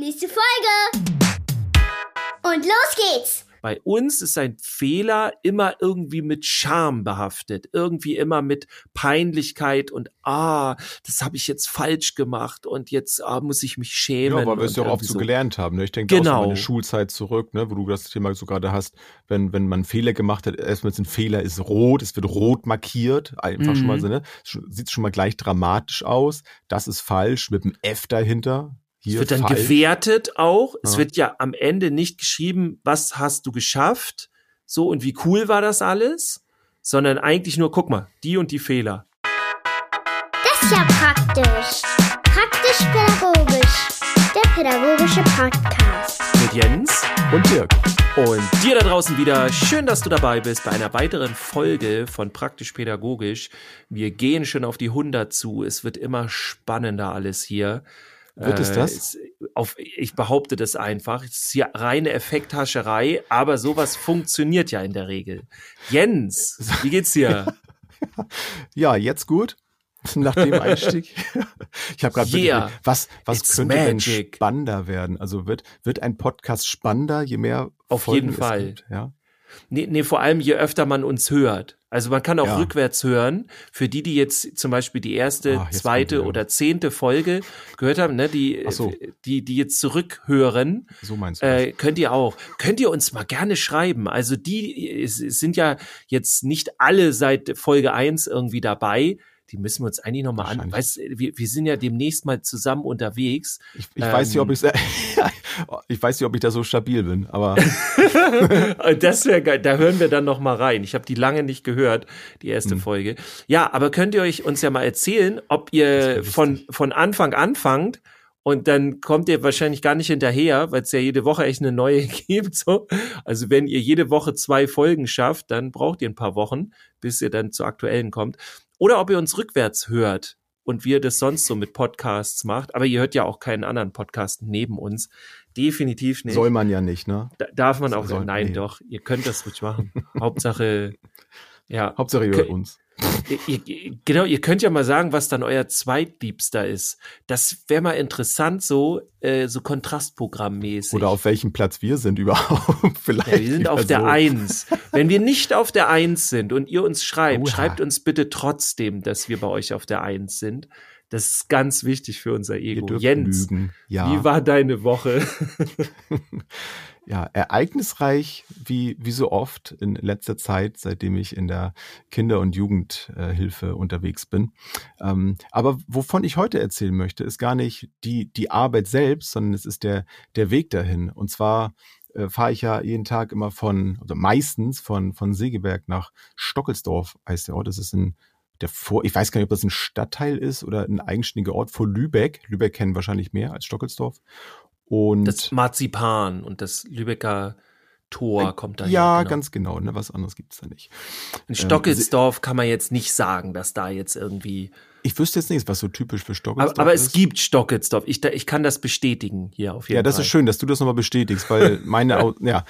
Nächste Folge. Und los geht's. Bei uns ist ein Fehler immer irgendwie mit Scham behaftet, irgendwie immer mit Peinlichkeit und ah, das habe ich jetzt falsch gemacht und jetzt ah, muss ich mich schämen. Ja, weil wir es ja auch oft so gelernt haben. Ne? Ich denke genau. auch so meine Schulzeit zurück, ne, wo du das Thema so gerade hast, wenn, wenn man einen Fehler gemacht hat, erstmal ist ein Fehler ist rot, es wird rot markiert, einfach mhm. schon mal mhm. so, ne? Sieht schon mal gleich dramatisch aus. Das ist falsch mit einem F dahinter. Hier es wird dann falsch. gewertet auch. Ja. Es wird ja am Ende nicht geschrieben, was hast du geschafft, so und wie cool war das alles, sondern eigentlich nur, guck mal, die und die Fehler. Das ist ja praktisch. Praktisch-pädagogisch. Der pädagogische Podcast. Mit Jens und Dirk. Und dir da draußen wieder, schön, dass du dabei bist bei einer weiteren Folge von Praktisch Pädagogisch. Wir gehen schon auf die 100 zu. Es wird immer spannender alles hier. Wird es das? Äh, auf, ich behaupte das einfach. Es ist ja reine Effekthascherei, aber sowas funktioniert ja in der Regel. Jens, wie geht's dir? ja, jetzt gut. Nach dem Einstieg. ich habe gerade yeah, was was könnte magic. denn spannender werden? Also wird wird ein Podcast spannender, je mehr auf Folgen jeden Fall. Gibt, ja. Nee, nee, vor allem je öfter man uns hört. Also man kann auch ja. rückwärts hören. Für die, die jetzt zum Beispiel die erste, Ach, zweite oder zehnte Folge gehört haben, ne, die, so. die, die jetzt zurückhören, so meinst du äh, könnt ihr auch. Könnt ihr uns mal gerne schreiben. Also die es, es sind ja jetzt nicht alle seit Folge eins irgendwie dabei die müssen wir uns eigentlich nochmal an. Weißt, wir, wir sind ja demnächst mal zusammen unterwegs. Ich, ich ähm, weiß nicht, ob ähm, ich ich weiß nicht, ob ich da so stabil bin, aber das wäre geil. Da hören wir dann noch mal rein. Ich habe die lange nicht gehört, die erste hm. Folge. Ja, aber könnt ihr euch uns ja mal erzählen, ob ihr von von Anfang anfangt und dann kommt ihr wahrscheinlich gar nicht hinterher, weil es ja jede Woche echt eine neue gibt. So. Also wenn ihr jede Woche zwei Folgen schafft, dann braucht ihr ein paar Wochen, bis ihr dann zur aktuellen kommt. Oder ob ihr uns rückwärts hört und wie ihr das sonst so mit Podcasts macht. Aber ihr hört ja auch keinen anderen Podcast neben uns. Definitiv nicht. Soll man ja nicht, ne? Da, darf man auch. Soll, nein, nee. doch. Ihr könnt das ruhig machen. Hauptsache, ja. Hauptsache ihr hört uns. Ihr, ihr, genau, ihr könnt ja mal sagen, was dann euer zweitliebster ist. Das wäre mal interessant, so, äh, so kontrastprogrammmäßig. Oder auf welchem Platz wir sind überhaupt. Vielleicht. Ja, wir sind auf so. der Eins. Wenn wir nicht auf der Eins sind und ihr uns schreibt, Oha. schreibt uns bitte trotzdem, dass wir bei euch auf der Eins sind. Das ist ganz wichtig für unser Ego. Jens, ja. wie war deine Woche? ja, ereignisreich wie, wie so oft in letzter Zeit, seitdem ich in der Kinder- und Jugendhilfe unterwegs bin. Ähm, aber wovon ich heute erzählen möchte, ist gar nicht die, die Arbeit selbst, sondern es ist der, der Weg dahin. Und zwar äh, fahre ich ja jeden Tag immer von, oder meistens von, von Segeberg nach Stockelsdorf, heißt der Ort. Das ist ein der vor, ich weiß gar nicht, ob das ein Stadtteil ist oder ein eigenständiger Ort vor Lübeck. Lübeck kennen wahrscheinlich mehr als Stockelsdorf. Und das Marzipan und das Lübecker Tor kommt da. Ja, genau. ganz genau. Ne? Was anderes gibt's da nicht. In ähm, Stockelsdorf ähm, kann man jetzt nicht sagen, dass da jetzt irgendwie. Ich wüsste jetzt nicht, was so typisch für Stockelsdorf aber, aber ist. es gibt Stockelsdorf. Ich, ich kann das bestätigen hier auf jeden Fall. Ja, das Fall. ist schön, dass du das nochmal bestätigst, weil meine, ja.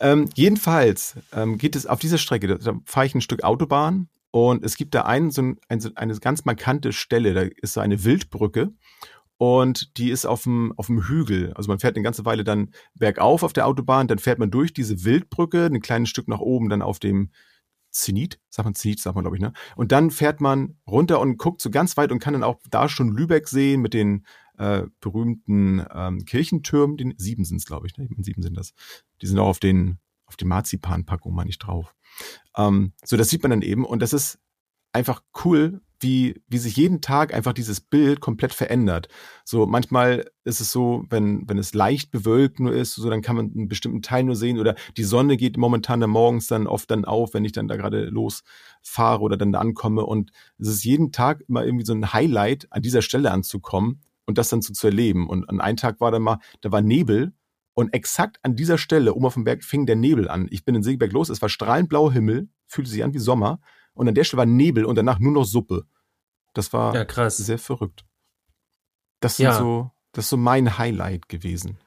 Ähm, jedenfalls ähm, geht es auf dieser Strecke, da, da fahre ich ein Stück Autobahn und es gibt da einen, so ein, eine ganz markante Stelle, da ist so eine Wildbrücke und die ist auf dem, auf dem Hügel. Also man fährt eine ganze Weile dann bergauf auf der Autobahn, dann fährt man durch diese Wildbrücke, ein kleines Stück nach oben, dann auf dem Zenit, sagt man Zenit, sagt man glaube ich, ne? Und dann fährt man runter und guckt so ganz weit und kann dann auch da schon Lübeck sehen mit den äh, berühmten ähm, Kirchentürmen, den sieben sind's glaube ich, ne? Ich meine, sieben sind das. Die sind auch auf den auf den Marzipanpackungen meine ich drauf. Ähm, so, das sieht man dann eben und das ist einfach cool, wie, wie sich jeden Tag einfach dieses Bild komplett verändert. So manchmal ist es so, wenn, wenn es leicht bewölkt nur ist, so dann kann man einen bestimmten Teil nur sehen oder die Sonne geht momentan dann morgens dann oft dann auf, wenn ich dann da gerade losfahre oder dann da ankomme und es ist jeden Tag immer irgendwie so ein Highlight, an dieser Stelle anzukommen und das dann so zu erleben. Und an einem Tag war dann mal, da war Nebel und exakt an dieser Stelle, oben auf dem Berg, fing der Nebel an. Ich bin in Seeberg los, es war strahlend blauer Himmel, fühlte sich an wie Sommer und an der Stelle war Nebel und danach nur noch Suppe. Das war ja, krass. sehr verrückt. Das ja. so, das ist so mein Highlight gewesen.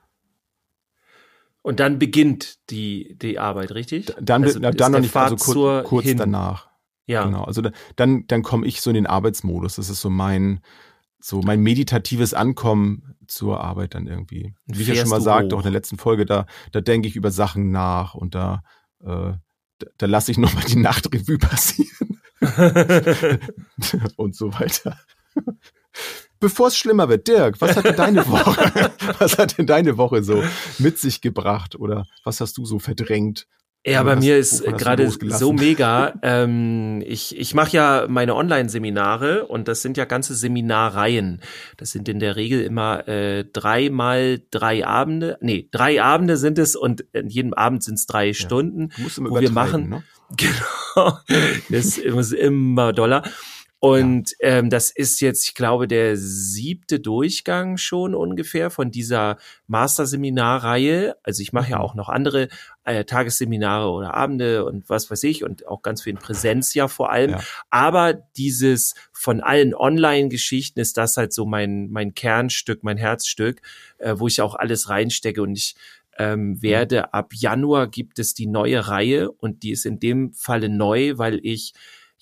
Und dann beginnt die, die Arbeit, richtig? Dann, also dann noch nicht, also kurz, kurz danach. Ja. Genau. Also dann, dann komme ich so in den Arbeitsmodus. Das ist so mein, so mein meditatives Ankommen zur Arbeit dann irgendwie. Wie ich ja schon mal sagte, hoch? auch in der letzten Folge, da, da denke ich über Sachen nach und da, äh, da, da lasse ich nochmal die Nachtrevue passieren und so weiter. Bevor es schlimmer wird, Dirk, was hat denn deine Woche, was hat denn deine Woche so mit sich gebracht oder was hast du so verdrängt? Ja, Oder bei mir ist gerade so mega. Ähm, ich ich mache ja meine Online-Seminare und das sind ja ganze Seminarreihen. Das sind in der Regel immer äh, dreimal drei Abende. Nee, drei Abende sind es und in jedem Abend sind es drei Stunden. Musst immer wo wir machen- ne? Genau. Das ist immer doller. Und ähm, das ist jetzt, ich glaube, der siebte Durchgang schon ungefähr von dieser Masterseminarreihe. Also ich mache ja Mhm. auch noch andere äh, Tagesseminare oder Abende und was weiß ich und auch ganz viel in Präsenz ja vor allem. Ja. Aber dieses von allen Online-Geschichten ist das halt so mein, mein Kernstück, mein Herzstück, äh, wo ich auch alles reinstecke und ich ähm, werde ab Januar gibt es die neue Reihe und die ist in dem Falle neu, weil ich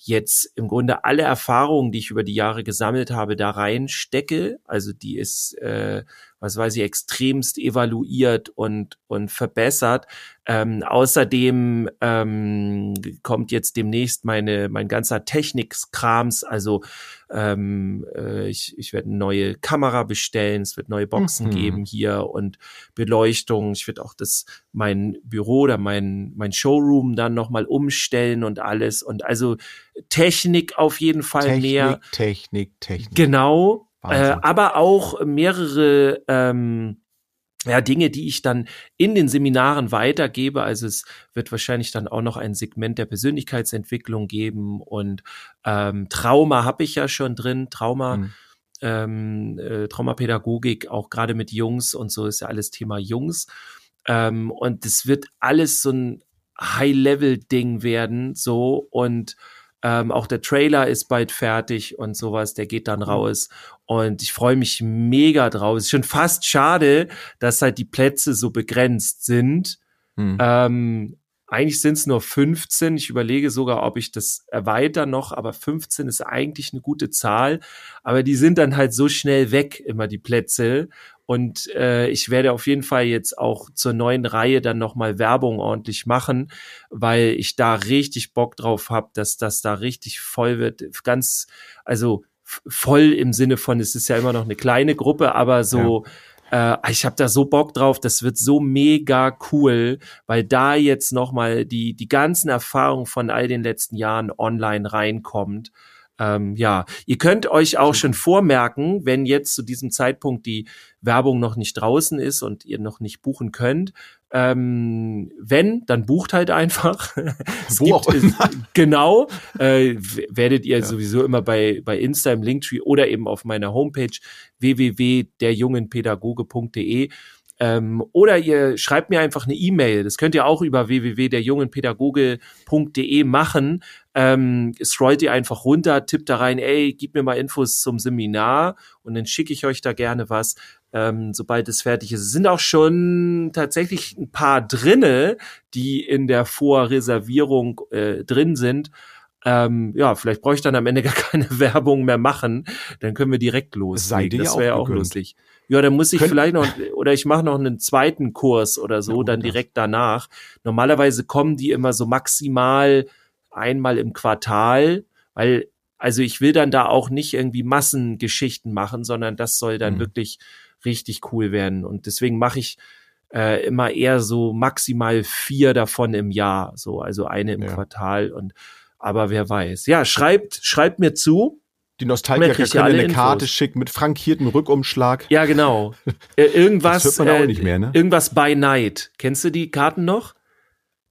jetzt im Grunde alle Erfahrungen, die ich über die Jahre gesammelt habe, da reinstecke. Also die ist, äh, was weiß ich, extremst evaluiert und, und verbessert. Ähm, außerdem ähm, kommt jetzt demnächst meine, mein ganzer Technikskrams. Also ähm, äh, ich, ich werde eine neue Kamera bestellen, es wird neue Boxen Mhm. geben hier und Beleuchtung. Ich werde auch das mein Büro oder mein mein Showroom dann noch mal umstellen und alles und also Technik auf jeden Fall Technik, mehr. Technik, Technik. Genau, äh, aber auch mehrere ähm, ja, Dinge, die ich dann in den Seminaren weitergebe. Also es wird wahrscheinlich dann auch noch ein Segment der Persönlichkeitsentwicklung geben und ähm, Trauma habe ich ja schon drin. Trauma, Mhm. ähm, äh, Traumapädagogik, auch gerade mit Jungs und so ist ja alles Thema Jungs. Ähm, und es wird alles so ein High-Level-Ding werden, so und ähm, auch der Trailer ist bald fertig und sowas, der geht dann raus. Und ich freue mich mega drauf. Es ist schon fast schade, dass halt die Plätze so begrenzt sind. Mhm. Ähm, eigentlich sind es nur 15. Ich überlege sogar, ob ich das erweitere noch, aber 15 ist eigentlich eine gute Zahl. Aber die sind dann halt so schnell weg, immer die Plätze. Und äh, ich werde auf jeden Fall jetzt auch zur neuen Reihe dann nochmal Werbung ordentlich machen, weil ich da richtig Bock drauf habe, dass das da richtig voll wird. Ganz, also voll im Sinne von, es ist ja immer noch eine kleine Gruppe, aber so, äh, ich habe da so Bock drauf, das wird so mega cool, weil da jetzt nochmal die, die ganzen Erfahrungen von all den letzten Jahren online reinkommt. Ähm, ja, ihr könnt euch auch schon vormerken, wenn jetzt zu diesem Zeitpunkt die Werbung noch nicht draußen ist und ihr noch nicht buchen könnt. Ähm, wenn, dann bucht halt einfach. es Wo auch es, genau, äh, werdet ihr Ja. sowieso immer bei, bei Insta im Linktree oder eben auf meiner Homepage www.derjungenpädagoge.de ähm, oder ihr schreibt mir einfach eine E-Mail. Das könnt ihr auch über www.derjungenpädagoge.de machen. Ähm, scrollt ihr einfach runter, tippt da rein, ey, gib mir mal Infos zum Seminar und dann schicke ich euch da gerne was, ähm, sobald es fertig ist. Es sind auch schon tatsächlich ein paar drinne, die in der Vorreservierung äh, drin sind. Ähm, ja, vielleicht brauche ich dann am Ende gar keine Werbung mehr machen. Dann können wir direkt loslegen. Das wäre ja auch lustig. Ja, dann muss ich Könnt- vielleicht noch, oder ich mache noch einen zweiten Kurs oder so, Ja, dann das. direkt danach. Normalerweise kommen die immer so maximal einmal im Quartal, weil, also ich will dann da auch nicht irgendwie Massengeschichten machen, sondern das soll dann Mhm. wirklich richtig cool werden. Und deswegen mache ich äh, immer eher so maximal vier davon im Jahr, so, also eine im Ja. Quartal und aber wer weiß. Ja, schreibt, schreibt mir zu. Die Nostalgiker können alle eine Karte schicken mit frankiertem Rückumschlag. Ja, genau. Äh, irgendwas, Das hört man auch äh, nicht mehr, ne? irgendwas by night. Kennst du die Karten noch?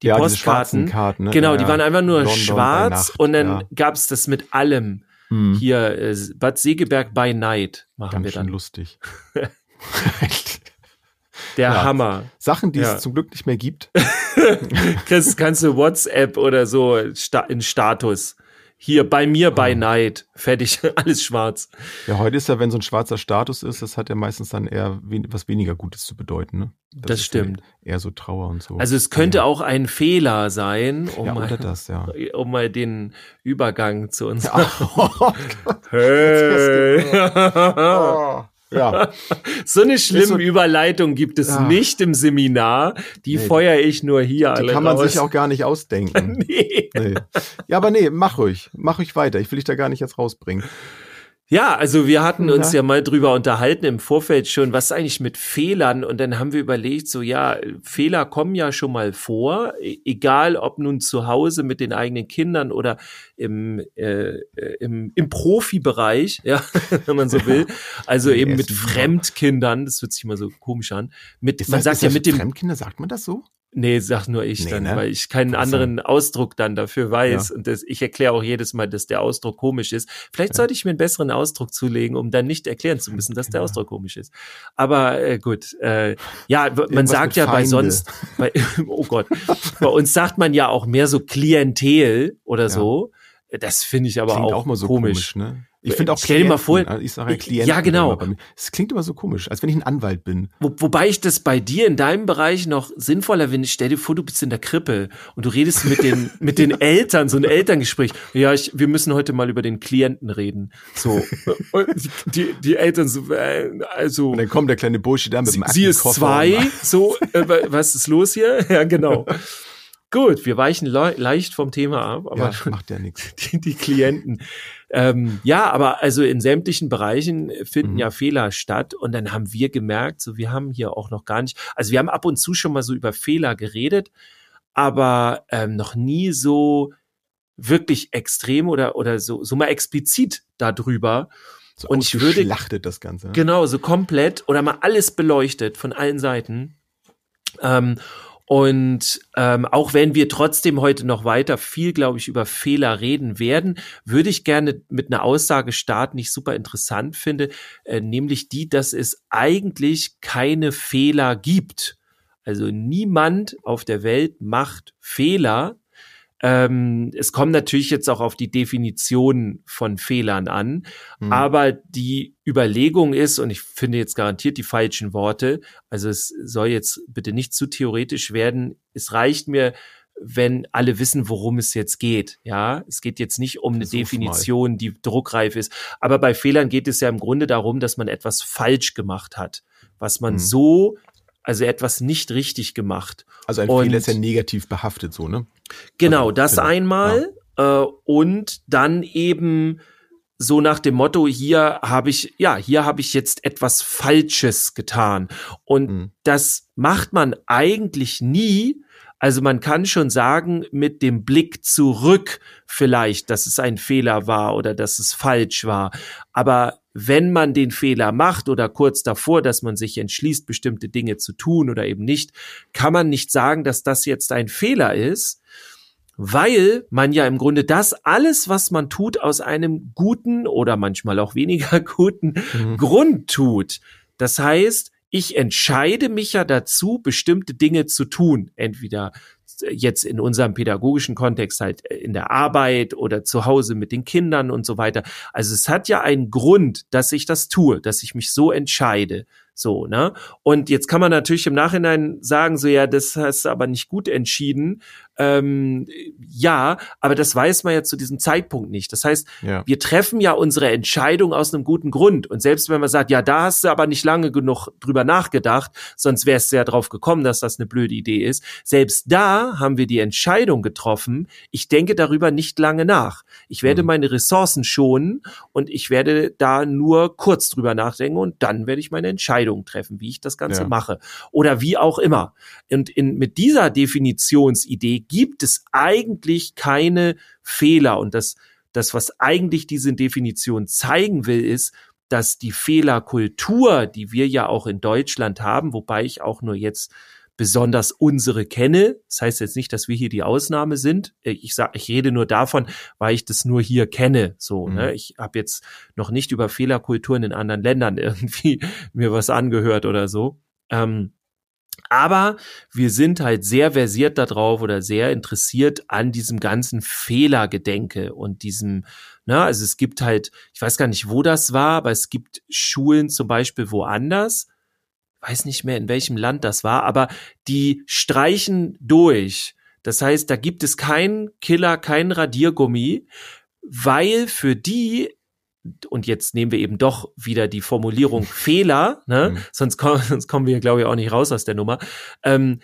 Die ja, Postkarten. Karten. Ne? Genau, ja, die waren einfach nur London schwarz Nacht, und dann ja. gab's das mit allem. Hm. Hier, äh, Bad Segeberg by night machen Ganz wir schön dann. lustig. Der Ja. Hammer. Sachen, die Ja. es zum Glück nicht mehr gibt. Chris, kannst du WhatsApp oder so in Status hier bei mir bei Night. Fertig, alles schwarz. Ja, heute ist ja, wenn so ein schwarzer Status ist, das hat ja meistens dann eher wen, was weniger Gutes zu bedeuten. Ne? Das, das stimmt. Eher so Trauer und so. Also es könnte ja. auch ein Fehler sein, um, ja, mal, das, ja. um mal den Übergang zu uns. Ja, oh, hey. oh. Ja. so eine schlimme so, Überleitung gibt es ja. nicht im Seminar. Die nee, feuer ich nur hier die kann man raus. sich auch gar nicht ausdenken. nee. nee. Ja, aber nee, mach ruhig. Mach ruhig weiter. Ich will dich da gar nicht jetzt rausbringen. Ja, also wir hatten uns ja. ja mal drüber unterhalten im Vorfeld schon, was eigentlich mit Fehlern und dann haben wir überlegt, so ja, Fehler kommen ja schon mal vor, e-, egal ob nun zu Hause mit den eigenen Kindern oder im, äh, im, im Profibereich, ja, wenn man so will, also eben mit Fremdkindern, das hört sich mal so komisch an, mit, ist man das, sagt ja mit dem Fremdkinder, sagt man das so? Nee, sag nur ich nee, dann, ne? weil ich keinen anderen Ausdruck dann dafür weiß. Ja. Und das, ich erkläre auch jedes Mal, dass der Ausdruck komisch ist. Vielleicht ja. sollte ich mir einen besseren Ausdruck zulegen, um dann nicht erklären zu müssen, dass der Ausdruck komisch ist. Aber äh, gut, äh, ja, man Irgendwas sagt ja bei sonst, bei, oh Gott, bei uns sagt man ja auch mehr so Klientel oder ja. so. Das finde ich aber auch, auch mal so komisch. komisch ne? Ich finde auch Stell dir mal vor, also ich sage ja Klienten. Ja, genau. Es klingt immer so komisch, als wenn ich ein Anwalt bin. Wo, wobei ich das bei dir in deinem Bereich noch sinnvoller finde. Stell dir vor, du bist in der Krippe und du redest mit den mit den Eltern, so ein Elterngespräch. Ja, ich, wir müssen heute mal über den Klienten reden. So und die, die Eltern so äh, also und dann kommt der kleine Bursche da mit dem Sie, sie ist zwei, so äh, was ist los hier? Ja, genau. Gut, wir weichen le leicht vom Thema ab, aber ja, macht ja nichts. Die, die Klienten. Ähm, ja, aber also in sämtlichen Bereichen finden mhm. ja Fehler statt und dann haben wir gemerkt, so wir haben hier auch noch gar nicht, also wir haben ab und zu schon mal so über Fehler geredet, aber ähm, noch nie so wirklich extrem oder oder so so mal explizit darüber. So und ich würde das Ganze. Ne? Genau, so komplett oder mal alles beleuchtet von allen Seiten. Ähm, und ähm, auch wenn wir trotzdem heute noch weiter viel, glaube ich, über Fehler reden werden, würde ich gerne mit einer Aussage starten, die ich super interessant finde, äh, nämlich die, dass es eigentlich keine Fehler gibt. Also niemand auf der Welt macht Fehler, ähm, es kommt natürlich jetzt auch auf die Definition von Fehlern an, mhm. aber die Überlegung ist, und ich finde jetzt garantiert die falschen Worte, also es soll jetzt bitte nicht zu theoretisch werden, es reicht mir, wenn alle wissen, worum es jetzt geht. Ja, es geht jetzt nicht um eine Definition, mal. die druckreif ist. Aber bei Fehlern geht es ja im Grunde darum, dass man etwas falsch gemacht hat, was man mhm. so also etwas nicht richtig gemacht. Also ein und, Fehler ist ja negativ behaftet, so, ne? Genau, also, das einmal. Ja. Äh, und dann eben so nach dem Motto, hier habe ich, ja, hier habe ich jetzt etwas Falsches getan. Und mhm. das macht man eigentlich nie. Also man kann schon sagen, mit dem Blick zurück vielleicht, dass es ein Fehler war oder dass es falsch war. Aber wenn man den Fehler macht oder kurz davor, dass man sich entschließt, bestimmte Dinge zu tun oder eben nicht, kann man nicht sagen, dass das jetzt ein Fehler ist, weil man ja im Grunde das alles, was man tut, aus einem guten oder manchmal auch weniger guten mhm. Grund tut. Das heißt, ich entscheide mich ja dazu, bestimmte Dinge zu tun. Entweder jetzt in unserem pädagogischen Kontext halt äh, in der Arbeit oder zu Hause mit den Kindern und so weiter. Also es hat ja einen Grund, dass ich das tue, dass ich mich so entscheide. So, ne? Und jetzt kann man natürlich im Nachhinein sagen, so ja, das hast du aber nicht gut entschieden. Ähm, ja, aber das weiß man ja zu diesem Zeitpunkt nicht. Das heißt, ja. wir treffen ja unsere Entscheidung aus einem guten Grund. Und selbst wenn man sagt, ja, da hast du aber nicht lange genug drüber nachgedacht, sonst wärst du ja drauf gekommen, dass das eine blöde Idee ist. Selbst da haben wir die Entscheidung getroffen. Ich denke darüber nicht lange nach. Ich werde mhm. meine Ressourcen schonen und ich werde da nur kurz drüber nachdenken und dann werde ich meine Entscheidung treffen, wie ich das Ganze ja. mache. Oder wie auch immer. Und in, mit dieser Definitionsidee gibt es eigentlich keine Fehler. Und das, das, was eigentlich diese Definition zeigen will, ist, dass die Fehlerkultur, die wir ja auch in Deutschland haben, wobei ich auch nur jetzt besonders unsere kenne. Das heißt jetzt nicht, dass wir hier die Ausnahme sind. Ich sag, ich rede nur davon, weil ich das nur hier kenne. So, mhm. ne? Ich habe jetzt noch nicht über Fehlerkulturen in anderen Ländern irgendwie mir was angehört oder so. Ähm, Aber wir sind halt sehr versiert darauf oder sehr interessiert an diesem ganzen Fehlergedenke und diesem, ne, also es gibt halt, ich weiß gar nicht, wo das war, aber es gibt Schulen zum Beispiel woanders, weiß nicht mehr in welchem Land das war, aber die streichen durch. Das heißt, da gibt es keinen Killer, keinen Radiergummi, weil für die und jetzt nehmen wir eben doch wieder die Formulierung Fehler, ne? Mhm. Sonst, kommen, sonst kommen wir, glaube ich, auch nicht raus aus der Nummer. Ähm,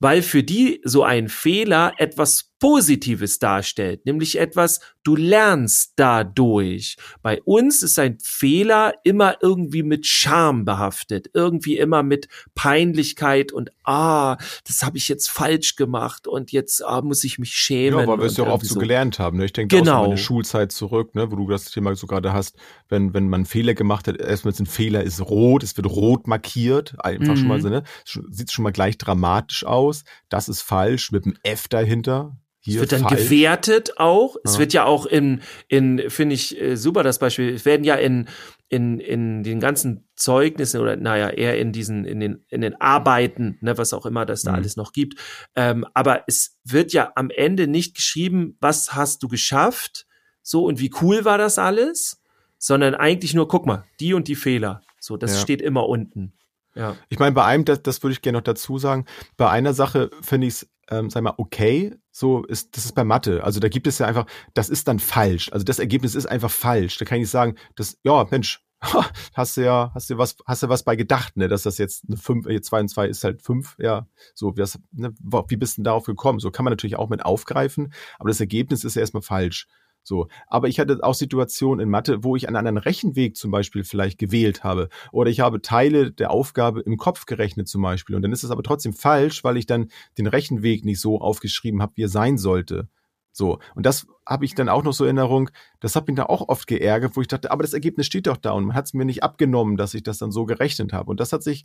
weil für die so ein Fehler etwas Positives darstellt, nämlich etwas, du lernst dadurch. Bei uns ist ein Fehler immer irgendwie mit Scham behaftet, irgendwie immer mit Peinlichkeit und ah, das habe ich jetzt falsch gemacht und jetzt ah, muss ich mich schämen. Ja, weil wir es ja auch oft so gelernt haben. Ne? Ich denke genau. auch an meine Schulzeit zurück, ne, wo du das Thema so gerade hast, wenn, wenn man Fehler gemacht hat, erstmal ist ein Fehler ist rot, es wird rot markiert, einfach mhm. schon mal mhm. so, ne? Sieht schon mal gleich dramatisch aus. Das ist falsch mit einem F dahinter hier es wird dann falsch. gewertet auch. Ja. Es wird ja auch in, in finde ich äh, super das Beispiel. Es werden ja in, in, in den ganzen Zeugnissen oder naja, eher in diesen, in den, in den Arbeiten, ne, was auch immer das da mhm. alles noch gibt. Ähm, aber es wird ja am Ende nicht geschrieben, was hast du geschafft, so und wie cool war das alles, sondern eigentlich nur, guck mal, die und die Fehler. So, das ja. steht immer unten. Ja. Ich meine, bei einem, das, das würde ich gerne noch dazu sagen, bei einer Sache finde ich es, ähm, sag mal, okay, so ist, das ist bei Mathe. Also da gibt es ja einfach, das ist dann falsch. Also das Ergebnis ist einfach falsch. Da kann ich sagen, das, ja, Mensch, hast du ja, hast du was, hast du was bei gedacht, ne, dass das jetzt eine 5, äh, 2 und 2 ist halt 5, ja, so, wie, ne, wie bist du denn darauf gekommen? So kann man natürlich auch mit aufgreifen, aber das Ergebnis ist ja erstmal falsch. So. Aber ich hatte auch Situationen in Mathe, wo ich einen anderen Rechenweg zum Beispiel vielleicht gewählt habe. Oder ich habe Teile der Aufgabe im Kopf gerechnet zum Beispiel. Und dann ist es aber trotzdem falsch, weil ich dann den Rechenweg nicht so aufgeschrieben habe, wie er sein sollte. So. Und das habe ich dann auch noch so in Erinnerung. Das hat mich da auch oft geärgert, wo ich dachte, aber das Ergebnis steht doch da und man hat es mir nicht abgenommen, dass ich das dann so gerechnet habe. Und das hat sich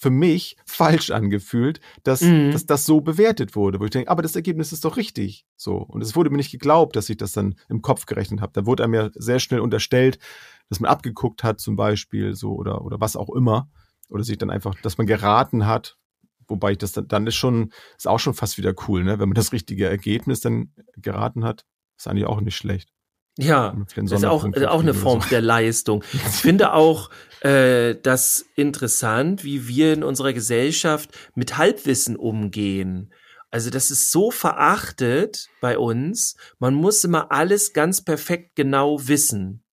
für mich falsch angefühlt, dass, mhm. dass das so bewertet wurde, wo ich denke, aber das Ergebnis ist doch richtig. So. Und es wurde mir nicht geglaubt, dass ich das dann im Kopf gerechnet habe. Da wurde einem ja sehr schnell unterstellt, dass man abgeguckt hat, zum Beispiel, so oder, oder was auch immer. Oder sich dann einfach, dass man geraten hat. Wobei ich das dann, dann ist schon, ist auch schon fast wieder cool, ne? Wenn man das richtige Ergebnis dann geraten hat, ist eigentlich auch nicht schlecht. Ja, das ist auch, auch eine Form der Leistung. Ich finde auch äh, das interessant, wie wir in unserer Gesellschaft mit Halbwissen umgehen. Also das ist so verachtet bei uns. Man muss immer alles ganz perfekt genau wissen.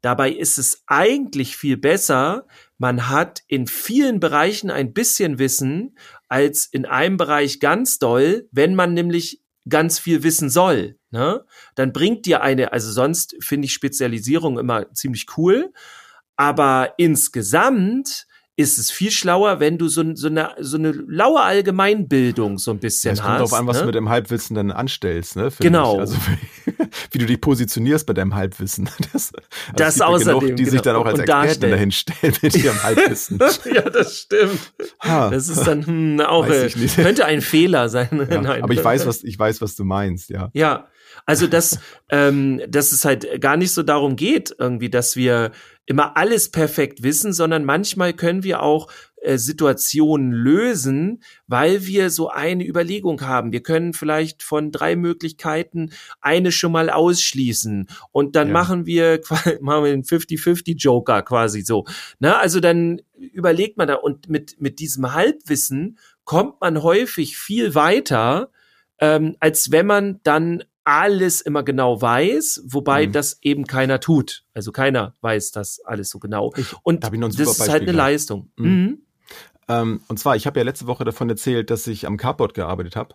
Dabei ist es eigentlich viel besser, man hat in vielen Bereichen ein bisschen Wissen als in einem Bereich ganz doll, wenn man nämlich ganz viel wissen soll, ne? Dann bringt dir eine, also sonst finde ich Spezialisierung immer ziemlich cool, aber insgesamt ist es viel schlauer, wenn du so, so, eine, so eine laue Allgemeinbildung so ein bisschen hast. Es kommt darauf an, was ne? du mit dem Halbwissen dann anstellst. Ne, genau. Also wie du dich positionierst bei deinem Halbwissen. Das, also das außerdem. Genug, die genau. sich dann auch als Experten dahin stellen mit ihrem Halbwissen. ja, das stimmt. Ha. Das ist dann hm, auch, äh, könnte ein Fehler sein. Ja, aber ich weiß, was, ich weiß, was du meinst, ja. Ja. Also, dass, ähm, dass es halt gar nicht so darum geht, irgendwie, dass wir immer alles perfekt wissen, sondern manchmal können wir auch äh, Situationen lösen, weil wir so eine Überlegung haben. Wir können vielleicht von drei Möglichkeiten eine schon mal ausschließen und dann ja. machen wir machen wir den 50-50 Joker quasi so. Na, also dann überlegt man da und mit mit diesem Halbwissen kommt man häufig viel weiter, ähm, als wenn man dann alles immer genau weiß, wobei mhm. das eben keiner tut. Also keiner weiß das alles so genau. Ich, und da das ist halt eine Leistung. Mhm. Mhm. Ähm, und zwar, ich habe ja letzte Woche davon erzählt, dass ich am Carport gearbeitet habe.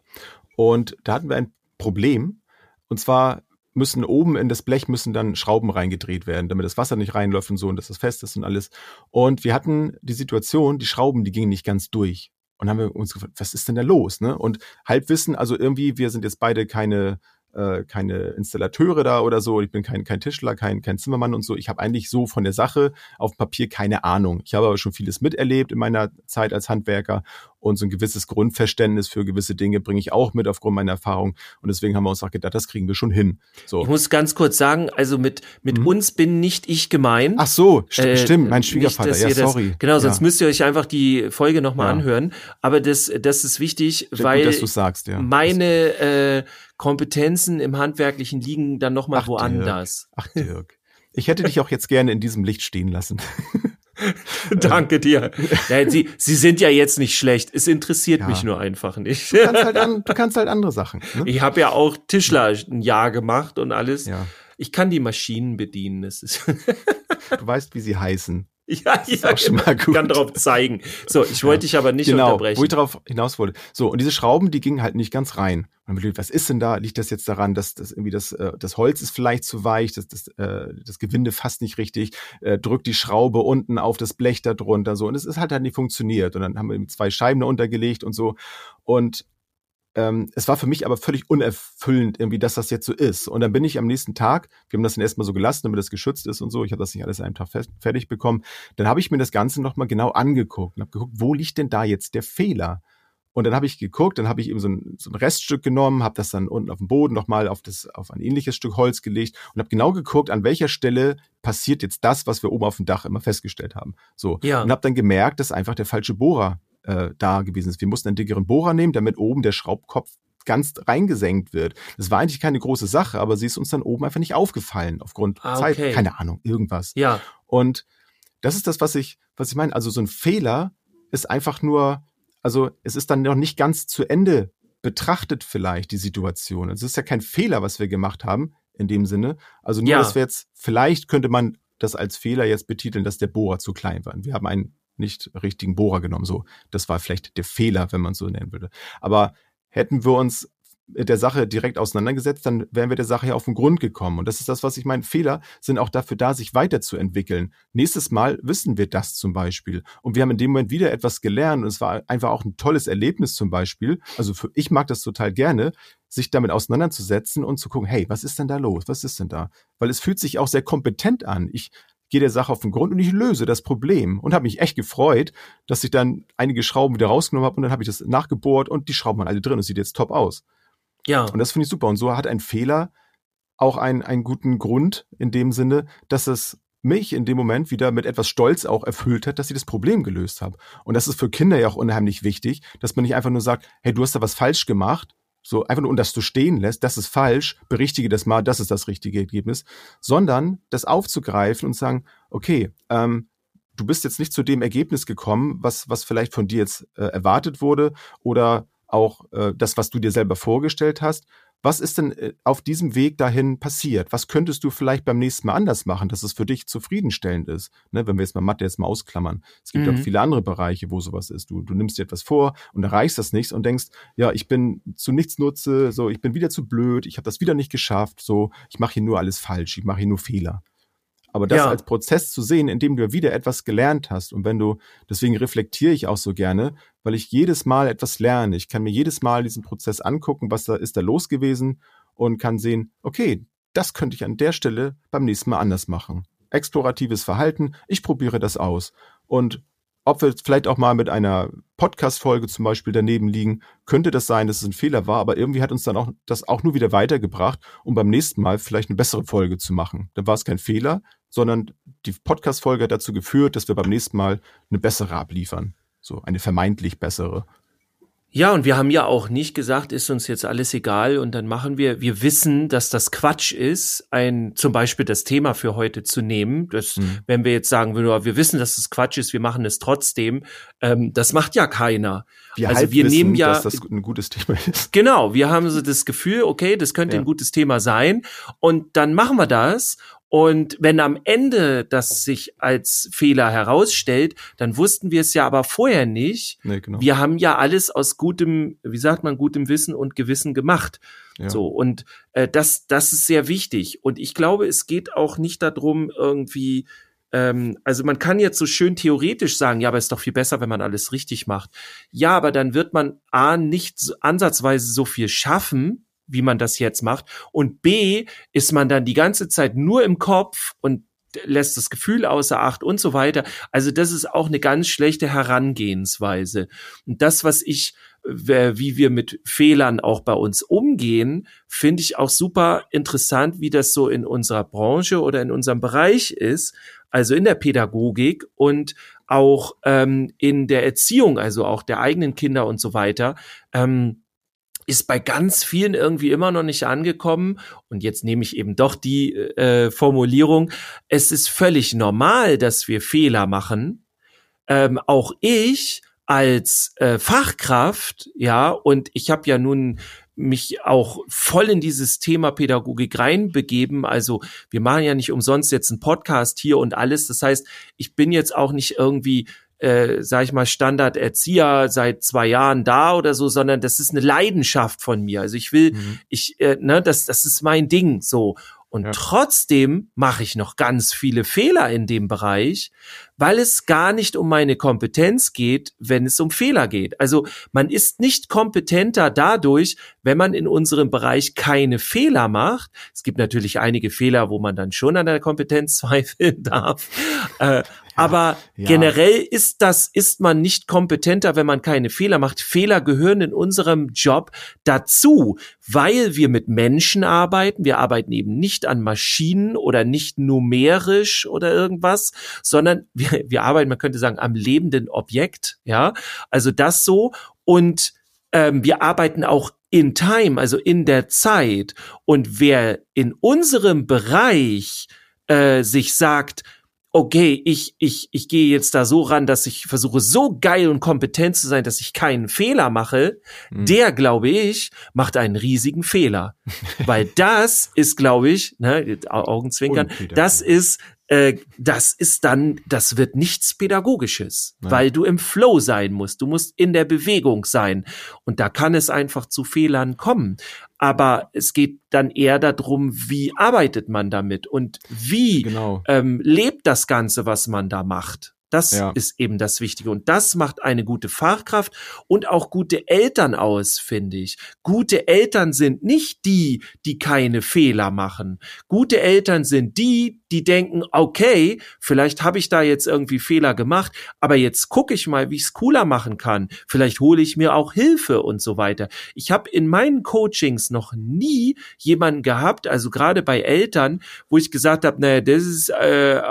Und da hatten wir ein Problem. Und zwar müssen oben in das Blech müssen dann Schrauben reingedreht werden, damit das Wasser nicht reinläuft und so und dass das fest ist und alles. Und wir hatten die Situation, die Schrauben, die gingen nicht ganz durch. Und haben wir uns gefragt, was ist denn da los? Ne? Und Halbwissen, also irgendwie, wir sind jetzt beide keine äh, keine Installateure da oder so. Ich bin kein, kein Tischler, kein, kein Zimmermann und so. Ich habe eigentlich so von der Sache auf Papier keine Ahnung. Ich habe aber schon vieles miterlebt in meiner Zeit als Handwerker. Und so ein gewisses Grundverständnis für gewisse Dinge bringe ich auch mit aufgrund meiner Erfahrung und deswegen haben wir uns auch gedacht, das kriegen wir schon hin. So. Ich muss ganz kurz sagen, also mit mit mhm. uns bin nicht ich gemein. Ach so, st äh, stimmt, mein Schwiegervater. Nicht, ja, sorry. Das, genau, sonst ja. müsst ihr euch einfach die Folge nochmal ja. anhören. Aber das das ist wichtig, Stimmt weil gut, sagst, ja. meine äh, Kompetenzen im Handwerklichen liegen dann nochmal woanders. Dirk. Ach Dirk. Ich hätte dich auch jetzt gerne in diesem Licht stehen lassen. Danke dir. Ja, sie, sie sind ja jetzt nicht schlecht. Es interessiert ja. mich nur einfach nicht. Du kannst halt, an, du kannst halt andere Sachen. Ne? Ich habe ja auch Tischler ein Jahr gemacht und alles. Ja. Ich kann die Maschinen bedienen. Das ist du weißt, wie sie heißen. Ja, ja, auch schon mal gut. kann darauf zeigen. So, ich wollte ja. dich aber nicht genau, unterbrechen. Wo ich darauf hinaus wollte. So, und diese Schrauben, die gingen halt nicht ganz rein. Und man was ist denn da? Liegt das jetzt daran, dass das irgendwie das, äh, das Holz ist vielleicht zu weich, das, das, äh, das Gewinde fast nicht richtig, äh, drückt die Schraube unten auf das Blech da drunter so. Und es ist halt halt nicht funktioniert. Und dann haben wir zwei Scheiben da untergelegt und so. Und ähm, es war für mich aber völlig unerfüllend, irgendwie, dass das jetzt so ist. Und dann bin ich am nächsten Tag, wir haben das dann erstmal so gelassen, damit das geschützt ist und so. Ich habe das nicht alles an einem Tag fertig bekommen. Dann habe ich mir das Ganze nochmal genau angeguckt und habe geguckt, wo liegt denn da jetzt der Fehler? Und dann habe ich geguckt, dann habe ich eben so ein, so ein Reststück genommen, habe das dann unten auf dem Boden nochmal auf, das, auf ein ähnliches Stück Holz gelegt und habe genau geguckt, an welcher Stelle passiert jetzt das, was wir oben auf dem Dach immer festgestellt haben. So ja. und habe dann gemerkt, dass einfach der falsche Bohrer äh, da gewesen ist. Wir mussten einen dickeren Bohrer nehmen, damit oben der Schraubkopf ganz reingesenkt wird. Das war eigentlich keine große Sache, aber sie ist uns dann oben einfach nicht aufgefallen aufgrund ah, okay. Zeit, keine Ahnung, irgendwas. Ja. Und das ist das, was ich, was ich meine. Also so ein Fehler ist einfach nur, also es ist dann noch nicht ganz zu Ende betrachtet vielleicht die Situation. Es ist ja kein Fehler, was wir gemacht haben in dem Sinne. Also nur, ja. dass wir jetzt, vielleicht könnte man das als Fehler jetzt betiteln, dass der Bohrer zu klein war. Wir haben einen nicht richtigen Bohrer genommen. So, das war vielleicht der Fehler, wenn man so nennen würde. Aber hätten wir uns der Sache direkt auseinandergesetzt, dann wären wir der Sache ja auf den Grund gekommen. Und das ist das, was ich meine. Fehler sind auch dafür da, sich weiterzuentwickeln. Nächstes Mal wissen wir das zum Beispiel. Und wir haben in dem Moment wieder etwas gelernt. Und es war einfach auch ein tolles Erlebnis zum Beispiel. Also für, ich mag das total gerne, sich damit auseinanderzusetzen und zu gucken, hey, was ist denn da los? Was ist denn da? Weil es fühlt sich auch sehr kompetent an. Ich gehe der Sache auf den Grund und ich löse das Problem und habe mich echt gefreut, dass ich dann einige Schrauben wieder rausgenommen habe und dann habe ich das nachgebohrt und die Schrauben waren alle drin und sieht jetzt top aus. Ja. Und das finde ich super. Und so hat ein Fehler auch einen, einen guten Grund in dem Sinne, dass es mich in dem Moment wieder mit etwas Stolz auch erfüllt hat, dass ich das Problem gelöst habe. Und das ist für Kinder ja auch unheimlich wichtig, dass man nicht einfach nur sagt, hey, du hast da was falsch gemacht, so einfach nur, und dass du stehen lässt, das ist falsch, berichtige das mal, das ist das richtige Ergebnis, sondern das aufzugreifen und sagen, okay, ähm, du bist jetzt nicht zu dem Ergebnis gekommen, was, was vielleicht von dir jetzt äh, erwartet wurde oder auch äh, das, was du dir selber vorgestellt hast, was ist denn äh, auf diesem Weg dahin passiert? Was könntest du vielleicht beim nächsten Mal anders machen, dass es für dich zufriedenstellend ist? Ne, wenn wir jetzt mal Mathe jetzt mal ausklammern. Es gibt mhm. auch viele andere Bereiche, wo sowas ist. Du, du nimmst dir etwas vor und erreichst das nicht und denkst, ja, ich bin zu nichts nutze, so, ich bin wieder zu blöd, ich habe das wieder nicht geschafft, so, ich mache hier nur alles falsch, ich mache hier nur Fehler. Aber das ja. als Prozess zu sehen, in dem du wieder etwas gelernt hast und wenn du, deswegen reflektiere ich auch so gerne, weil ich jedes Mal etwas lerne. Ich kann mir jedes Mal diesen Prozess angucken, was da ist da los gewesen und kann sehen, okay, das könnte ich an der Stelle beim nächsten Mal anders machen. Exploratives Verhalten, ich probiere das aus. Und ob wir vielleicht auch mal mit einer Podcast-Folge zum Beispiel daneben liegen, könnte das sein, dass es ein Fehler war, aber irgendwie hat uns dann auch das auch nur wieder weitergebracht, um beim nächsten Mal vielleicht eine bessere Folge zu machen. Dann war es kein Fehler, sondern die Podcast-Folge hat dazu geführt, dass wir beim nächsten Mal eine bessere abliefern. So eine vermeintlich bessere. Ja, und wir haben ja auch nicht gesagt, ist uns jetzt alles egal und dann machen wir, wir wissen, dass das Quatsch ist, ein, zum Beispiel das Thema für heute zu nehmen. Das, mhm. wenn wir jetzt sagen würden, wir wissen, dass das Quatsch ist, wir machen es trotzdem, ähm, das macht ja keiner. Wir also wir wissen, nehmen ja, dass das ein gutes Thema ist. Genau, wir haben so das Gefühl, okay, das könnte ja. ein gutes Thema sein und dann machen wir das und wenn am Ende das sich als Fehler herausstellt, dann wussten wir es ja aber vorher nicht. Nee, genau. Wir haben ja alles aus gutem, wie sagt man, gutem Wissen und Gewissen gemacht. Ja. So und äh, das, das ist sehr wichtig. Und ich glaube, es geht auch nicht darum, irgendwie ähm, also man kann jetzt so schön theoretisch sagen, ja, aber ist doch viel besser, wenn man alles richtig macht. Ja, aber dann wird man A nicht ansatzweise so viel schaffen, wie man das jetzt macht. Und B ist man dann die ganze Zeit nur im Kopf und lässt das Gefühl außer Acht und so weiter. Also das ist auch eine ganz schlechte Herangehensweise. Und das, was ich, wie wir mit Fehlern auch bei uns umgehen, finde ich auch super interessant, wie das so in unserer Branche oder in unserem Bereich ist, also in der Pädagogik und auch ähm, in der Erziehung, also auch der eigenen Kinder und so weiter. Ähm, ist bei ganz vielen irgendwie immer noch nicht angekommen. Und jetzt nehme ich eben doch die äh, Formulierung, es ist völlig normal, dass wir Fehler machen. Ähm, auch ich als äh, Fachkraft, ja, und ich habe ja nun mich auch voll in dieses Thema Pädagogik reinbegeben. Also wir machen ja nicht umsonst jetzt einen Podcast hier und alles. Das heißt, ich bin jetzt auch nicht irgendwie äh, sag ich mal, Standard-Erzieher seit zwei Jahren da oder so, sondern das ist eine Leidenschaft von mir. Also ich will, mhm. ich, äh, ne, das, das ist mein Ding so. Und ja. trotzdem mache ich noch ganz viele Fehler in dem Bereich, weil es gar nicht um meine Kompetenz geht, wenn es um Fehler geht. Also man ist nicht kompetenter dadurch, wenn man in unserem Bereich keine Fehler macht. Es gibt natürlich einige Fehler, wo man dann schon an der Kompetenz zweifeln darf. Äh, aber ja. generell ist das, ist man nicht kompetenter, wenn man keine Fehler macht. Fehler gehören in unserem Job dazu, weil wir mit Menschen arbeiten. Wir arbeiten eben nicht an Maschinen oder nicht numerisch oder irgendwas, sondern wir, wir arbeiten, man könnte sagen, am lebenden Objekt. Ja, also das so und ähm, wir arbeiten auch in Time, also in der Zeit. Und wer in unserem Bereich äh, sich sagt, okay, ich, ich, ich gehe jetzt da so ran, dass ich versuche, so geil und kompetent zu sein, dass ich keinen Fehler mache, mhm. der, glaube ich, macht einen riesigen Fehler. Weil das ist, glaube ich, ne, Augenzwinkern, das ist äh, das ist dann, das wird nichts Pädagogisches, ja. weil du im Flow sein musst. Du musst in der Bewegung sein. Und da kann es einfach zu Fehlern kommen. Aber es geht dann eher darum, wie arbeitet man damit und wie genau. ähm, lebt das Ganze, was man da macht. Das ja. ist eben das Wichtige. Und das macht eine gute Fachkraft und auch gute Eltern aus, finde ich. Gute Eltern sind nicht die, die keine Fehler machen. Gute Eltern sind die, die denken, okay, vielleicht habe ich da jetzt irgendwie Fehler gemacht, aber jetzt gucke ich mal, wie ich es cooler machen kann. Vielleicht hole ich mir auch Hilfe und so weiter. Ich habe in meinen Coachings noch nie jemanden gehabt, also gerade bei Eltern, wo ich gesagt habe, naja, das ist äh,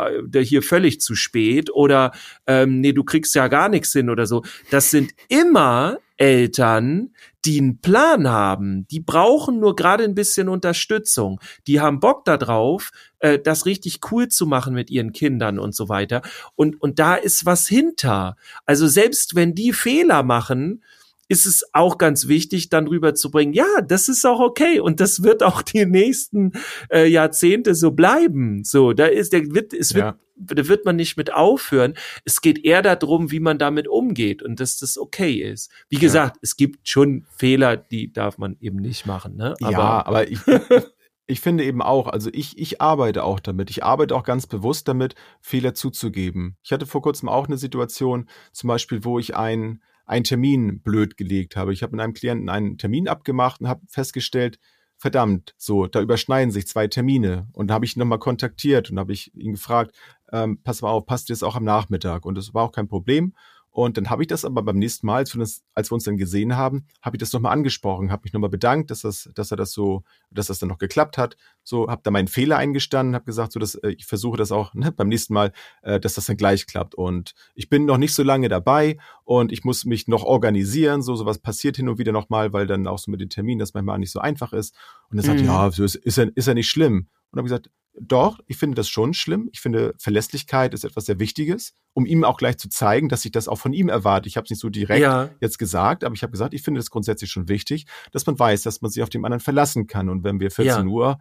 hier völlig zu spät oder ähm, nee, du kriegst ja gar nichts hin oder so. Das sind immer Eltern, die einen Plan haben, die brauchen nur gerade ein bisschen Unterstützung. Die haben Bock darauf, äh, das richtig cool zu machen mit ihren Kindern und so weiter. Und, und da ist was hinter. Also selbst wenn die Fehler machen, ist es auch ganz wichtig, dann rüberzubringen, ja, das ist auch okay und das wird auch die nächsten äh, Jahrzehnte so bleiben. So, da ist der wird es wird ja. da wird man nicht mit aufhören. Es geht eher darum, wie man damit umgeht und dass das okay ist. Wie gesagt, ja. es gibt schon Fehler, die darf man eben nicht machen. Ne? Aber, ja, aber ich, ich finde eben auch, also ich, ich arbeite auch damit. Ich arbeite auch ganz bewusst damit, Fehler zuzugeben. Ich hatte vor kurzem auch eine Situation, zum Beispiel, wo ich einen einen Termin blöd gelegt habe. Ich habe mit einem Klienten einen Termin abgemacht und habe festgestellt, verdammt, so, da überschneiden sich zwei Termine. Und da habe ich ihn nochmal kontaktiert und habe ich ihn gefragt, ähm, pass mal auf, passt jetzt auch am Nachmittag? Und das war auch kein Problem. Und dann habe ich das aber beim nächsten Mal, als wir, das, als wir uns dann gesehen haben, habe ich das nochmal angesprochen, habe mich nochmal bedankt, dass das, dass er das so, dass das dann noch geklappt hat. So, habe da meinen Fehler eingestanden, habe gesagt, so dass äh, ich versuche das auch ne, beim nächsten Mal, äh, dass das dann gleich klappt. Und ich bin noch nicht so lange dabei und ich muss mich noch organisieren. So, sowas passiert hin und wieder nochmal, weil dann auch so mit den Terminen das manchmal nicht so einfach ist. Und er sagt, mhm. ja, so ist, ist, ja, ist ja nicht schlimm. Und habe gesagt, doch, ich finde das schon schlimm. Ich finde, Verlässlichkeit ist etwas sehr Wichtiges, um ihm auch gleich zu zeigen, dass ich das auch von ihm erwarte. Ich habe es nicht so direkt ja. jetzt gesagt, aber ich habe gesagt, ich finde es grundsätzlich schon wichtig, dass man weiß, dass man sich auf den anderen verlassen kann. Und wenn wir 14 ja. Uhr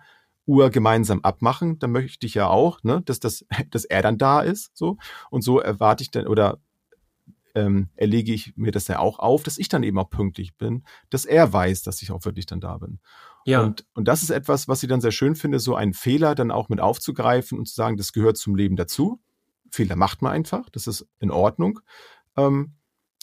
Uhr gemeinsam abmachen, dann möchte ich ja auch, ne, dass das, dass er dann da ist, so und so erwarte ich dann oder ähm, erlege ich mir das ja auch auf, dass ich dann eben auch pünktlich bin, dass er weiß, dass ich auch wirklich dann da bin. Ja. Und, und das ist etwas, was ich dann sehr schön finde, so einen Fehler dann auch mit aufzugreifen und zu sagen, das gehört zum Leben dazu. Fehler macht man einfach, das ist in Ordnung. Ähm,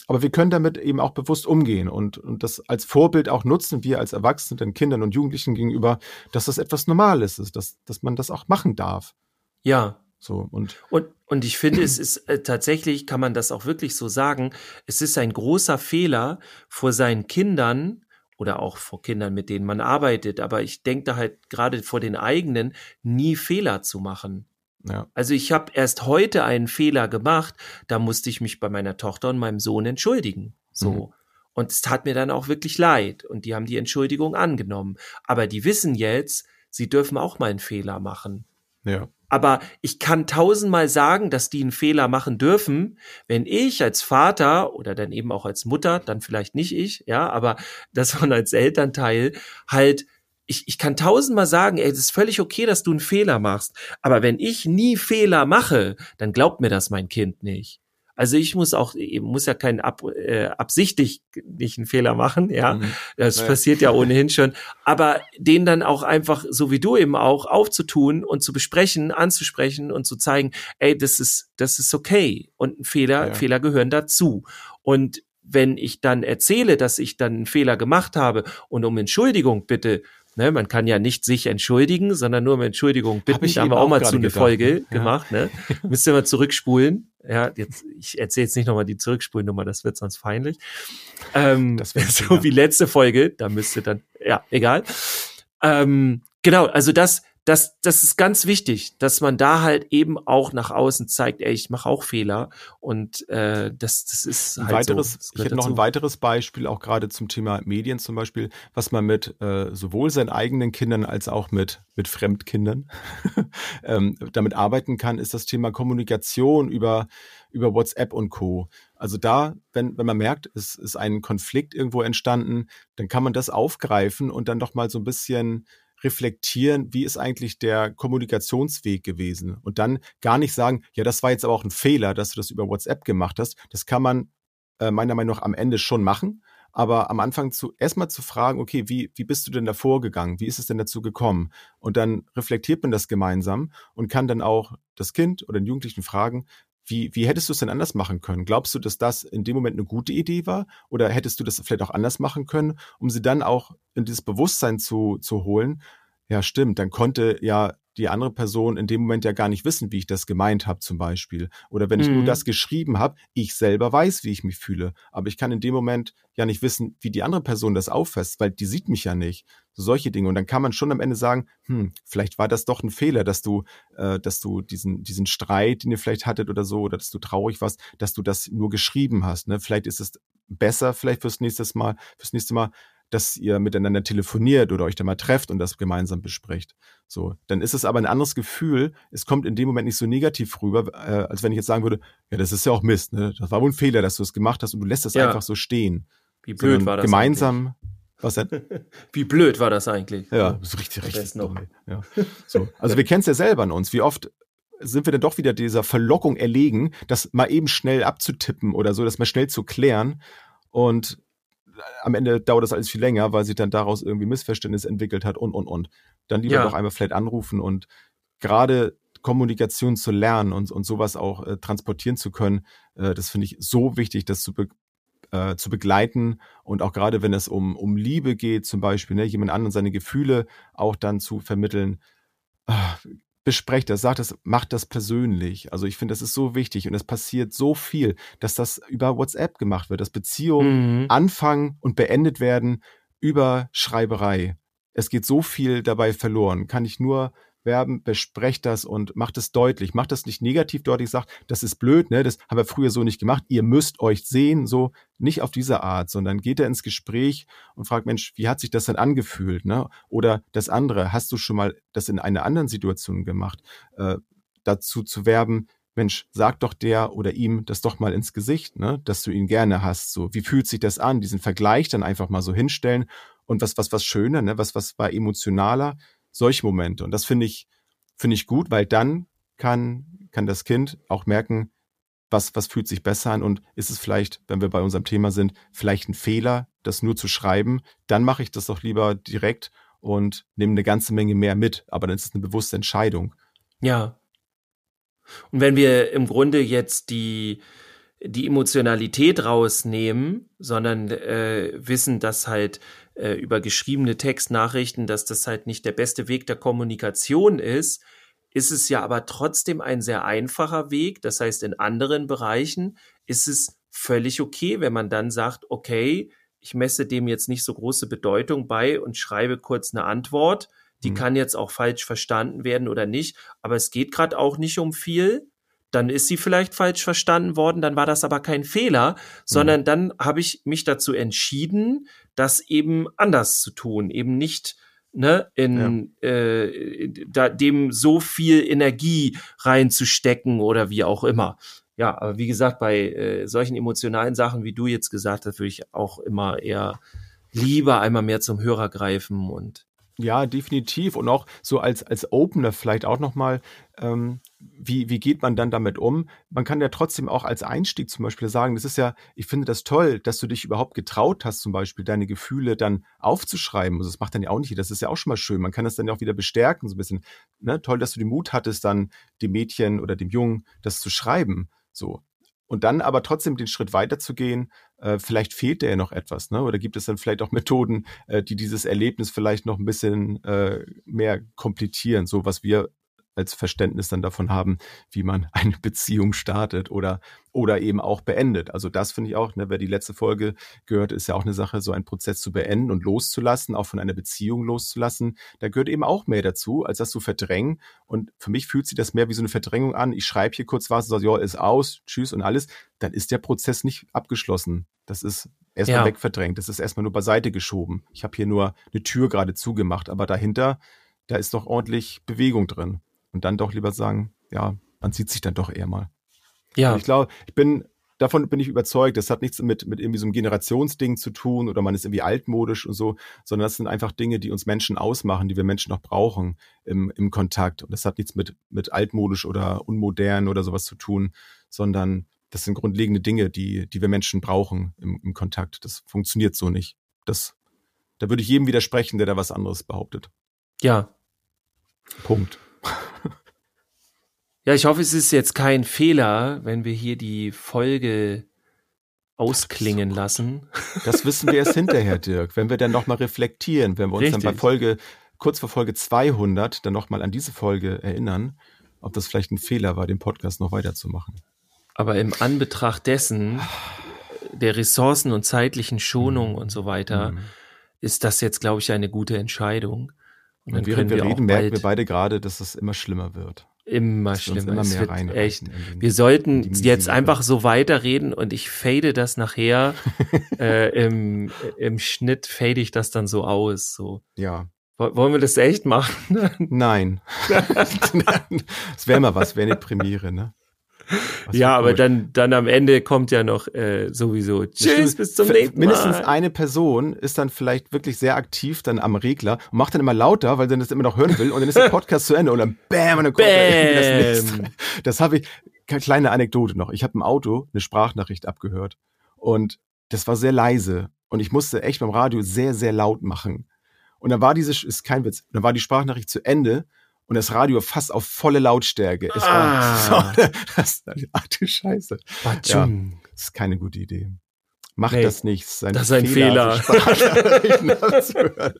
aber wir können damit eben auch bewusst umgehen und, und das als Vorbild auch nutzen, wir als Erwachsene den Kindern und Jugendlichen gegenüber, dass das etwas Normales ist, dass, dass man das auch machen darf. Ja, So und und und ich finde, es ist äh, tatsächlich kann man das auch wirklich so sagen. Es ist ein großer Fehler vor seinen Kindern oder auch vor Kindern, mit denen man arbeitet. Aber ich denke da halt gerade vor den eigenen nie Fehler zu machen. Ja. Also ich habe erst heute einen Fehler gemacht. Da musste ich mich bei meiner Tochter und meinem Sohn entschuldigen. So. Mhm. Und es tat mir dann auch wirklich leid. Und die haben die Entschuldigung angenommen. Aber die wissen jetzt, sie dürfen auch mal einen Fehler machen. Ja. Aber ich kann tausendmal sagen, dass die einen Fehler machen dürfen, wenn ich als Vater oder dann eben auch als Mutter, dann vielleicht nicht ich, ja, aber das man als Elternteil halt ich, ich kann tausendmal sagen, ey, es ist völlig okay, dass du einen Fehler machst. Aber wenn ich nie Fehler mache, dann glaubt mir das mein Kind nicht. Also ich muss auch, muss ja keinen ab, äh, absichtlich nicht einen Fehler machen, ja. Mhm. Das ja. passiert ja ohnehin schon. Aber den dann auch einfach, so wie du eben auch, aufzutun und zu besprechen, anzusprechen und zu zeigen, ey, das ist, das ist okay. Und ein Fehler, ja. Fehler gehören dazu. Und wenn ich dann erzähle, dass ich dann einen Fehler gemacht habe und um Entschuldigung bitte, Ne, man kann ja nicht sich entschuldigen, sondern nur um Entschuldigung bitten. Da haben wir auch mal zu eine Folge ja. gemacht. Ne? Müsst ihr mal zurückspulen. Ja, jetzt, ich erzähle jetzt nicht nochmal die Zurückspulnummer, das wird sonst peinlich. Ähm, das wäre so wie letzte Folge, da müsst ihr dann, ja, egal. Ähm, genau, also das, das, das ist ganz wichtig, dass man da halt eben auch nach außen zeigt, ey, ich mache auch Fehler und äh, das, das ist halt ein weiteres, so, ich hätte noch ein weiteres Beispiel, auch gerade zum Thema Medien zum Beispiel, was man mit äh, sowohl seinen eigenen Kindern als auch mit mit Fremdkindern ähm, damit arbeiten kann, ist das Thema Kommunikation über über WhatsApp und Co. Also da, wenn, wenn man merkt, es ist ein Konflikt irgendwo entstanden, dann kann man das aufgreifen und dann doch mal so ein bisschen reflektieren, wie ist eigentlich der Kommunikationsweg gewesen und dann gar nicht sagen, ja, das war jetzt aber auch ein Fehler, dass du das über WhatsApp gemacht hast. Das kann man äh, meiner Meinung nach am Ende schon machen, aber am Anfang zu erstmal zu fragen, okay, wie wie bist du denn davor gegangen? Wie ist es denn dazu gekommen? Und dann reflektiert man das gemeinsam und kann dann auch das Kind oder den Jugendlichen fragen, wie, wie hättest du es denn anders machen können? Glaubst du, dass das in dem Moment eine gute Idee war? Oder hättest du das vielleicht auch anders machen können, um sie dann auch in dieses Bewusstsein zu, zu holen? Ja, stimmt. Dann konnte ja die andere Person in dem Moment ja gar nicht wissen, wie ich das gemeint habe zum Beispiel. Oder wenn ich mhm. nur das geschrieben habe, ich selber weiß, wie ich mich fühle. Aber ich kann in dem Moment ja nicht wissen, wie die andere Person das auffasst, weil die sieht mich ja nicht. So solche Dinge. Und dann kann man schon am Ende sagen, hm, vielleicht war das doch ein Fehler, dass du, äh, dass du diesen, diesen Streit, den ihr vielleicht hattet oder so, oder dass du traurig warst, dass du das nur geschrieben hast. Ne? Vielleicht ist es besser, vielleicht fürs nächste Mal, fürs nächste Mal dass ihr miteinander telefoniert oder euch da mal trefft und das gemeinsam besprecht. So, dann ist es aber ein anderes Gefühl. Es kommt in dem Moment nicht so negativ rüber, äh, als wenn ich jetzt sagen würde, ja, das ist ja auch Mist, ne? Das war wohl ein Fehler, dass du es gemacht hast und du lässt das ja. einfach so stehen. Wie blöd Sondern war das? Gemeinsam. Eigentlich? Was denn? Wie blöd war das eigentlich? Ja, so richtig, richtig. Noch. Ja. So. Also wir kennen es ja selber an uns. Wie oft sind wir dann doch wieder dieser Verlockung erlegen, das mal eben schnell abzutippen oder so, das mal schnell zu klären. Und am Ende dauert das alles viel länger, weil sich dann daraus irgendwie Missverständnis entwickelt hat und, und, und. Dann lieber ja. noch einmal vielleicht anrufen und gerade Kommunikation zu lernen und, und sowas auch äh, transportieren zu können, äh, das finde ich so wichtig, das zu, be äh, zu begleiten und auch gerade wenn es um, um Liebe geht, zum Beispiel, ne, jemand anderen seine Gefühle auch dann zu vermitteln. Besprecht das, sagt das, macht das persönlich. Also ich finde, das ist so wichtig und es passiert so viel, dass das über WhatsApp gemacht wird, dass Beziehungen mhm. anfangen und beendet werden über Schreiberei. Es geht so viel dabei verloren. Kann ich nur werben, besprecht das und macht es deutlich. Macht das nicht negativ deutlich, sagt, das ist blöd, ne, das haben wir früher so nicht gemacht. Ihr müsst euch sehen, so nicht auf diese Art, sondern geht er ins Gespräch und fragt, Mensch, wie hat sich das denn angefühlt, ne? Oder das andere, hast du schon mal das in einer anderen Situation gemacht? Äh, dazu zu werben, Mensch, sag doch der oder ihm das doch mal ins Gesicht, ne, dass du ihn gerne hast. So, wie fühlt sich das an? Diesen Vergleich dann einfach mal so hinstellen und was, was, was schöner, ne, was, was war emotionaler, solche Momente. Und das finde ich, finde ich gut, weil dann kann, kann das Kind auch merken, was, was fühlt sich besser an und ist es vielleicht, wenn wir bei unserem Thema sind, vielleicht ein Fehler, das nur zu schreiben, dann mache ich das doch lieber direkt und nehme eine ganze Menge mehr mit. Aber dann ist es eine bewusste Entscheidung. Ja. Und wenn wir im Grunde jetzt die, die Emotionalität rausnehmen, sondern äh, wissen, dass halt äh, über geschriebene Textnachrichten, dass das halt nicht der beste Weg der Kommunikation ist, ist es ja aber trotzdem ein sehr einfacher Weg. Das heißt, in anderen Bereichen ist es völlig okay, wenn man dann sagt, okay, ich messe dem jetzt nicht so große Bedeutung bei und schreibe kurz eine Antwort. Die mhm. kann jetzt auch falsch verstanden werden oder nicht, aber es geht gerade auch nicht um viel. Dann ist sie vielleicht falsch verstanden worden, dann war das aber kein Fehler, sondern mhm. dann habe ich mich dazu entschieden, das eben anders zu tun, eben nicht ne, in ja. äh, da, dem so viel Energie reinzustecken oder wie auch immer. Ja, aber wie gesagt, bei äh, solchen emotionalen Sachen, wie du jetzt gesagt hast, würde ich auch immer eher lieber einmal mehr zum Hörer greifen und ja, definitiv. Und auch so als, als Opener vielleicht auch nochmal, ähm, wie, wie geht man dann damit um? Man kann ja trotzdem auch als Einstieg zum Beispiel sagen, das ist ja, ich finde das toll, dass du dich überhaupt getraut hast, zum Beispiel deine Gefühle dann aufzuschreiben. Also das macht dann ja auch nicht, das ist ja auch schon mal schön. Man kann das dann ja auch wieder bestärken, so ein bisschen. Ne? Toll, dass du den Mut hattest, dann dem Mädchen oder dem Jungen das zu schreiben. So. Und dann aber trotzdem den Schritt weiterzugehen, äh, vielleicht fehlt dir ja noch etwas, ne? Oder gibt es dann vielleicht auch Methoden, äh, die dieses Erlebnis vielleicht noch ein bisschen äh, mehr komplizieren, so was wir als Verständnis dann davon haben, wie man eine Beziehung startet oder, oder eben auch beendet. Also das finde ich auch, ne, wer die letzte Folge gehört, ist ja auch eine Sache, so einen Prozess zu beenden und loszulassen, auch von einer Beziehung loszulassen. Da gehört eben auch mehr dazu, als das zu verdrängen. Und für mich fühlt sich das mehr wie so eine Verdrängung an. Ich schreibe hier kurz was und sage, ja, ist aus, tschüss und alles. Dann ist der Prozess nicht abgeschlossen. Das ist erstmal ja. wegverdrängt. Das ist erstmal nur beiseite geschoben. Ich habe hier nur eine Tür gerade zugemacht, aber dahinter, da ist doch ordentlich Bewegung drin und dann doch lieber sagen, ja, man sieht sich dann doch eher mal. Ja. Und ich glaube, ich bin, davon bin ich überzeugt, das hat nichts mit, mit irgendwie so einem Generationsding zu tun oder man ist irgendwie altmodisch und so, sondern das sind einfach Dinge, die uns Menschen ausmachen, die wir Menschen noch brauchen im, im Kontakt. Und das hat nichts mit, mit altmodisch oder unmodern oder sowas zu tun, sondern das sind grundlegende Dinge, die, die wir Menschen brauchen im, im Kontakt. Das funktioniert so nicht. Das, da würde ich jedem widersprechen, der da was anderes behauptet. Ja. Punkt. Ja, ich hoffe, es ist jetzt kein Fehler, wenn wir hier die Folge ausklingen lassen. Das wissen wir erst hinterher, Dirk. Wenn wir dann nochmal reflektieren, wenn wir uns Richtig. dann bei Folge, kurz vor Folge 200, dann nochmal an diese Folge erinnern, ob das vielleicht ein Fehler war, den Podcast noch weiterzumachen. Aber im Anbetracht dessen, der Ressourcen und zeitlichen Schonung mhm. und so weiter, mhm. ist das jetzt, glaube ich, eine gute Entscheidung. Und dann während wir, wir reden, merken wir beide gerade, dass es immer schlimmer wird. Immer schlimmer. Immer mehr rein echt. Wir sollten jetzt einfach so weiterreden und ich fade das nachher äh, im, im Schnitt fade ich das dann so aus. So. Ja. Wollen wir das echt machen? Nein. das wäre mal was, wäre eine Premiere, ne? Ja, aber dann, dann am Ende kommt ja noch äh, sowieso Tschüss, bis zum nächsten Mal. Mindestens eine Person ist dann vielleicht wirklich sehr aktiv dann am Regler und macht dann immer lauter, weil dann das immer noch hören will und dann ist der Podcast zu Ende und dann bam und dann kommt bam. das nächste. Das habe ich, kleine Anekdote noch. Ich habe im Auto eine Sprachnachricht abgehört und das war sehr leise und ich musste echt beim Radio sehr, sehr laut machen. Und dann war diese, ist kein Witz, dann war die Sprachnachricht zu Ende und das Radio fast auf volle Lautstärke. Es ah. war so, das, ach du Scheiße. Ja, das ist keine gute Idee. Mach nee, das nicht. Das ist ein, das ist ein Fehler. Fehler.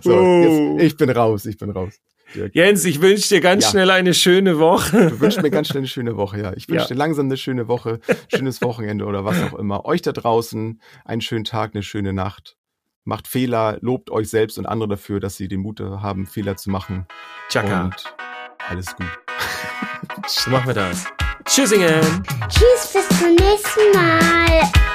so, oh. jetzt, ich bin raus, ich bin raus. Dirk. Jens, ich wünsche dir ganz ja. schnell eine schöne Woche. Du wünschst mir ganz schnell eine schöne Woche, ja. Ich wünsche ja. dir langsam eine schöne Woche, schönes Wochenende oder was auch immer. Euch da draußen einen schönen Tag, eine schöne Nacht macht Fehler, lobt euch selbst und andere dafür, dass sie den Mut haben, Fehler zu machen. Chaka. Und alles gut. so machen wir das. Tschüssingen. Tschüss, bis zum nächsten Mal.